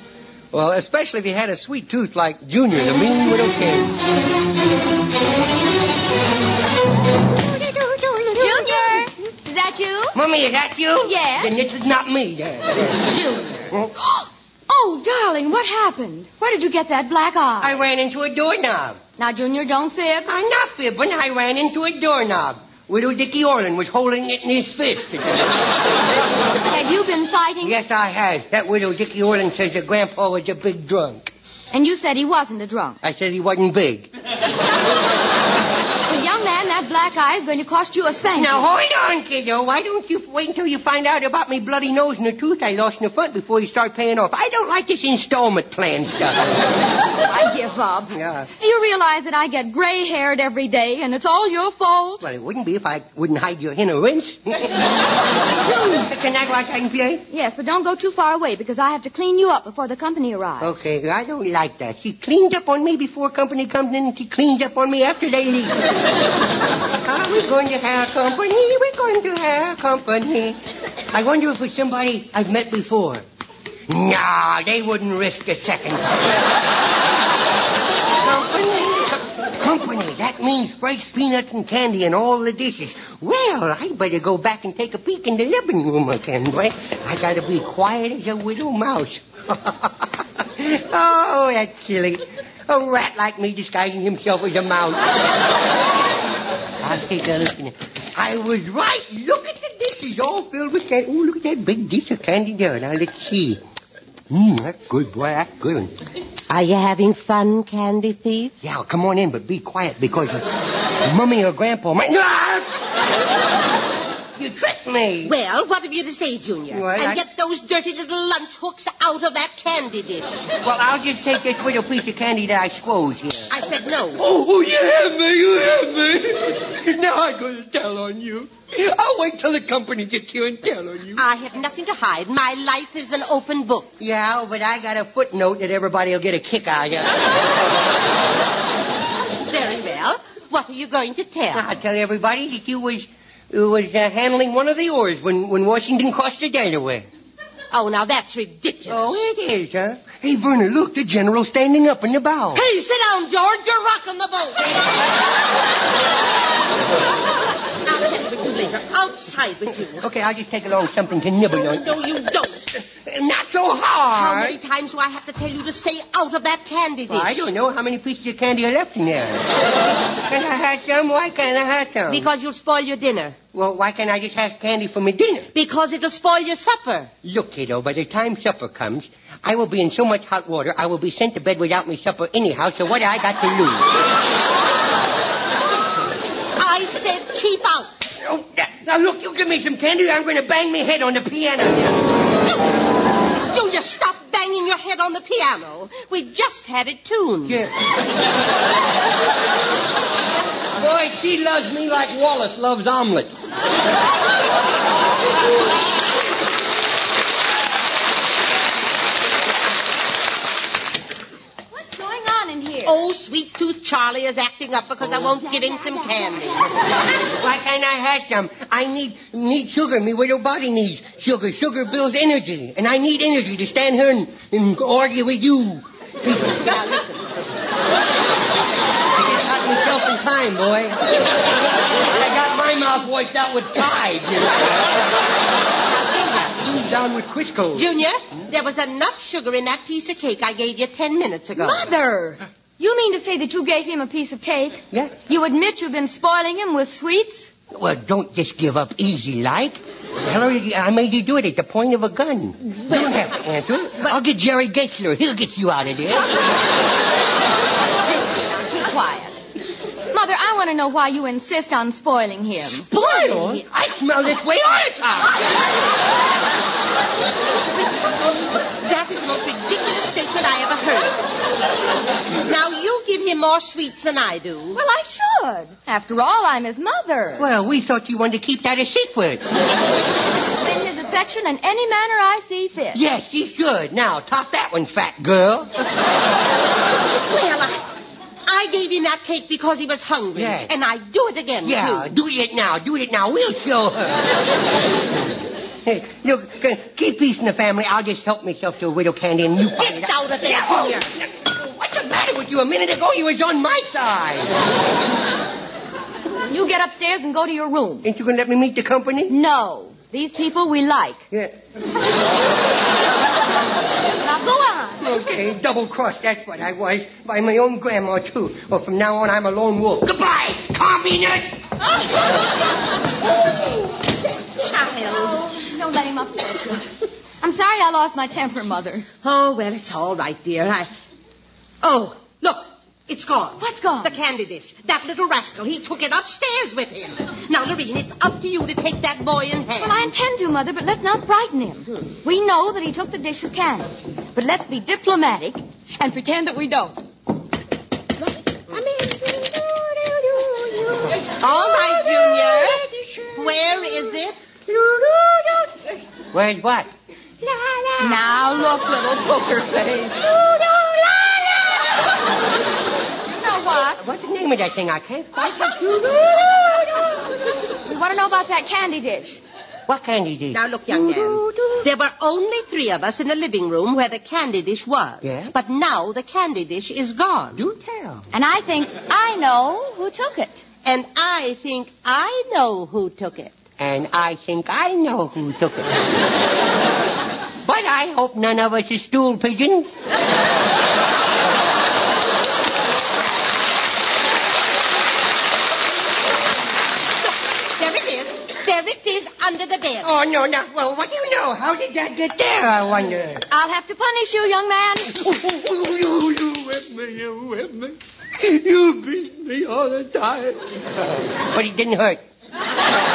Well, especially if you had a sweet tooth like Junior, the mean little kid. Junior, is that you? Mommy, is that you? Yes. Then this is not me, then. Junior. <gasps> Oh, darling, what happened? Where did you get that black eye? I ran into a doorknob. Now, Junior, don't fib. I'm not fibbing. I ran into a doorknob. Widow Dickie Orland was holding it in his fist. <laughs> Have you been fighting? Yes, I have. That widow Dickie Orland says that Grandpa was a big drunk. And you said he wasn't a drunk. I said he wasn't big. <laughs> Young man, that black eye is going to cost you a spanking. Now, hold on, kiddo. Why don't you wait until you find out about me bloody nose and the tooth I lost in the front before you start paying off? I don't like this installment plan stuff. <laughs> I give up. Yeah. Do you realize that I get gray haired every day and it's all your fault? Well, it wouldn't be if I wouldn't hide your of rinse. <laughs> Can I go outside and play? Yes, but don't go too far away because I have to clean you up before the company arrives. Okay, I don't like that. She cleaned up on me before company comes in, and she cleans up on me after they leave. Are we going to have company? We're going to have company. I wonder if it's somebody I've met before. Nah, they wouldn't risk a second. company. Company. That means fresh peanuts and candy in all the dishes. Well, I'd better go back and take a peek in the living room again, boy. I gotta be quiet as a widow mouse. <laughs> oh, that's silly. A rat like me disguising himself as a mouse. I'll take a look. I was right. Look at the dishes all filled with candy. Oh, look at that big dish of candy there. Now, let's see. Mmm, that's good, boy. That's good. Are you having fun, Candy Thief? Yeah, come on in, but be quiet because Mummy or Grandpa might... You tricked me. Well, what have you to say, Junior? Well, and I- get those dirty little lunch hooks out of that candy dish. Well, I'll just take this little piece of candy that I squoze here. I said no. Oh, oh, you have me, you have me. Now I'm going to tell on you. I'll wait till the company gets here and tell on you. I have nothing to hide. My life is an open book. Yeah, but I got a footnote that everybody will get a kick out of. <laughs> Very well. What are you going to tell? I'll tell everybody that you was you was uh, handling one of the oars when, when Washington crossed the Delaware. <laughs> Oh, now that's ridiculous. Oh, it is, huh? Hey, Verna, look, the general's standing up in the bow. Hey, sit down, George. You're rocking the boat. <laughs> I'll send with you later. Outside with you. Okay, I'll just take along something to nibble on. No, you don't. <laughs> Not so hard. How many times do I have to tell you to stay out of that candy dish? Well, I don't know how many pieces of candy are left in there. <laughs> Can I have some? Why can't I have some? Because you'll spoil your dinner. Well, why can't I just have candy for my dinner? Because it'll spoil your supper. Look, kiddo, by the time supper comes, I will be in so much hot water, I will be sent to bed without my supper anyhow, so what do I got to lose? <laughs> I said keep out. Oh, now- look, you give me some candy, I'm going to bang my head on the piano. Junior, stop banging your head on the piano. We just had it tuned. Yeah. Boy, she loves me like Wallace loves omelets. What's going on? Oh, sweet tooth Charlie is acting up because I oh. won't give him some candy. <laughs> Why can't I have some? I need need sugar. Me widow body needs sugar. Sugar builds energy, and I need energy to stand here and, and argue with you. <laughs> now listen. I just got myself in time, boy. I got my mouth wiped out with pride. You know? Down with Crisco? Junior, there was enough sugar in that piece of cake I gave you ten minutes ago. Mother! You mean to say that you gave him a piece of cake? Yeah. You admit you've been spoiling him with sweets? Well, don't just give up easy like. I made you do it at the point of a gun. You don't have to answer. I'll get Jerry Giesler. He'll get you out of there. Now keep quiet. Mother, I want to know why you insist on spoiling him. Spoil? I smell this way all the time. <laughs> That is the most ridiculous I ever heard. Now you give him more sweets than I do. Well, I should. After all, I'm his mother. Well, we thought you wanted to keep that a secret. Send his affection in any manner I see fit. yes, you should. Now, top that one, fat girl. Well, I, I gave him that cake because he was hungry. Yes. And I do it again, Yeah, too. do it now. Do it now. We'll show her. Hey, look, uh, keep peace in the family. I'll just help myself to a widow candy and you find Get out of there, Junior. What's the matter with you? A minute ago you was on my side. You get upstairs and go to your room. Ain't you gonna let me meet the company? No. These people we like. Yeah. <laughs> Now go on. Okay, double crossed, that's what I was. By my own grandma, too. Well, from now on, I'm a lone wolf. Goodbye, communist! <laughs> Child. Don't let him upset you. I'm sorry I lost my temper, Mother. Oh, well, it's all right, dear. I... Oh, look. It's gone. What's gone? The candy dish. That little rascal, he took it upstairs with him. Now, Lorene, it's up to you to take that boy in hand. Well, I intend to, Mother, but let's not frighten him. Hmm. We know that he took the dish of candy. But let's be diplomatic and pretend that we don't. All right, Junior. Where is it? Where's what? Now look, little poker face. You know what? What's the name of that thing? I can't quite... We want to know about that candy dish. What candy dish? Now, look, young man. There were only three of us in the living room where the candy dish was. Yeah? But now the candy dish is gone. Do tell. And I think I know who took it. And I think I know who took it. And I think I know who took it. but I hope none of us is stool pigeons. There it is. There it is under the bed. Oh, no, no. Well, what do you know? How did that get there, I wonder? I'll have to punish you, young man. <laughs> you, you whip me, you whip me. You beat me all the time. But it didn't hurt. <laughs>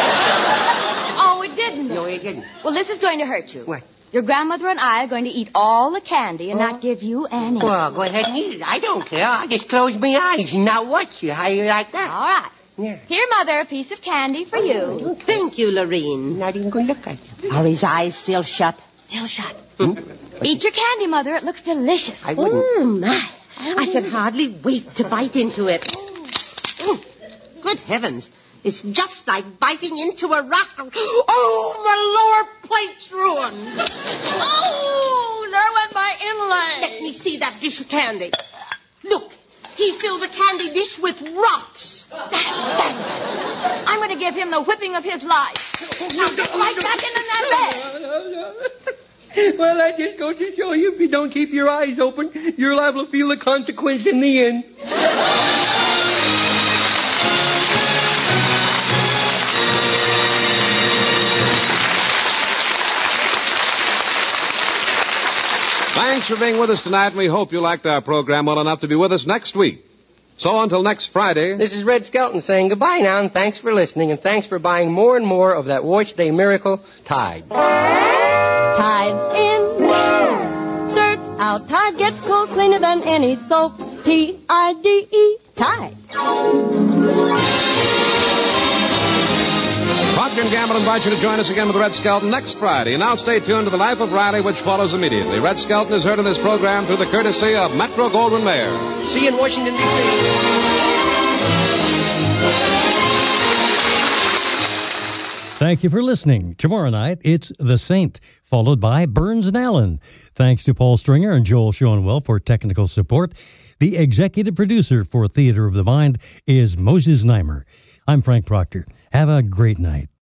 Oh, it didn't. No, it didn't. Well, this is going to hurt you. What? Your grandmother and I are going to eat all the candy and not give you any. Well, go ahead and eat it. I don't care. I'll just close my eyes and not watch you. How you like that? All right. Yeah. Here, Mother, a piece of candy for you. Thank you, Lorene. Not even going to look at you. Are his eyes still shut? Still shut. Eat your candy, Mother. It looks delicious. I wouldn't. Oh, my. I can hardly wait to bite into it. Mm. Good heavens. It's just like biting into a rock. Oh, my lower plate's ruined. Oh, there went my inlay. Let me see that dish of candy. Look, he filled the candy dish with rocks. Thank you. I'm going to give him the whipping of his life. Now get right back into that bed. Well, that just goes to show you if you don't keep your eyes open, you're liable to feel the consequence in the end. Thanks for being with us tonight, and we hope you liked our program well enough to be with us next week. So until next Friday, This is Red Skelton saying goodbye now, and thanks for listening, and thanks for buying more and more of that Wash Day Miracle Tide. Tide's in. Dirt's out. Tide gets clothes cleaner than any soap. T-I-D-E T-I-D-E. Tide. Procter & Gamble invites you to join us again with Red Skelton next Friday. Now stay tuned to The Life of Riley, which follows immediately. Red Skelton is heard in this program through the courtesy of Metro Goldwyn Mayer. See you in Washington, D.C. Thank you for listening. Tomorrow night, it's The Saint, followed by Burns and Allen. Thanks to Paul Stringer and Joel Schoenwell for technical support. The executive producer for Theater of the Mind is Moses Znaimer. I'm Frank Proctor. Have a great night.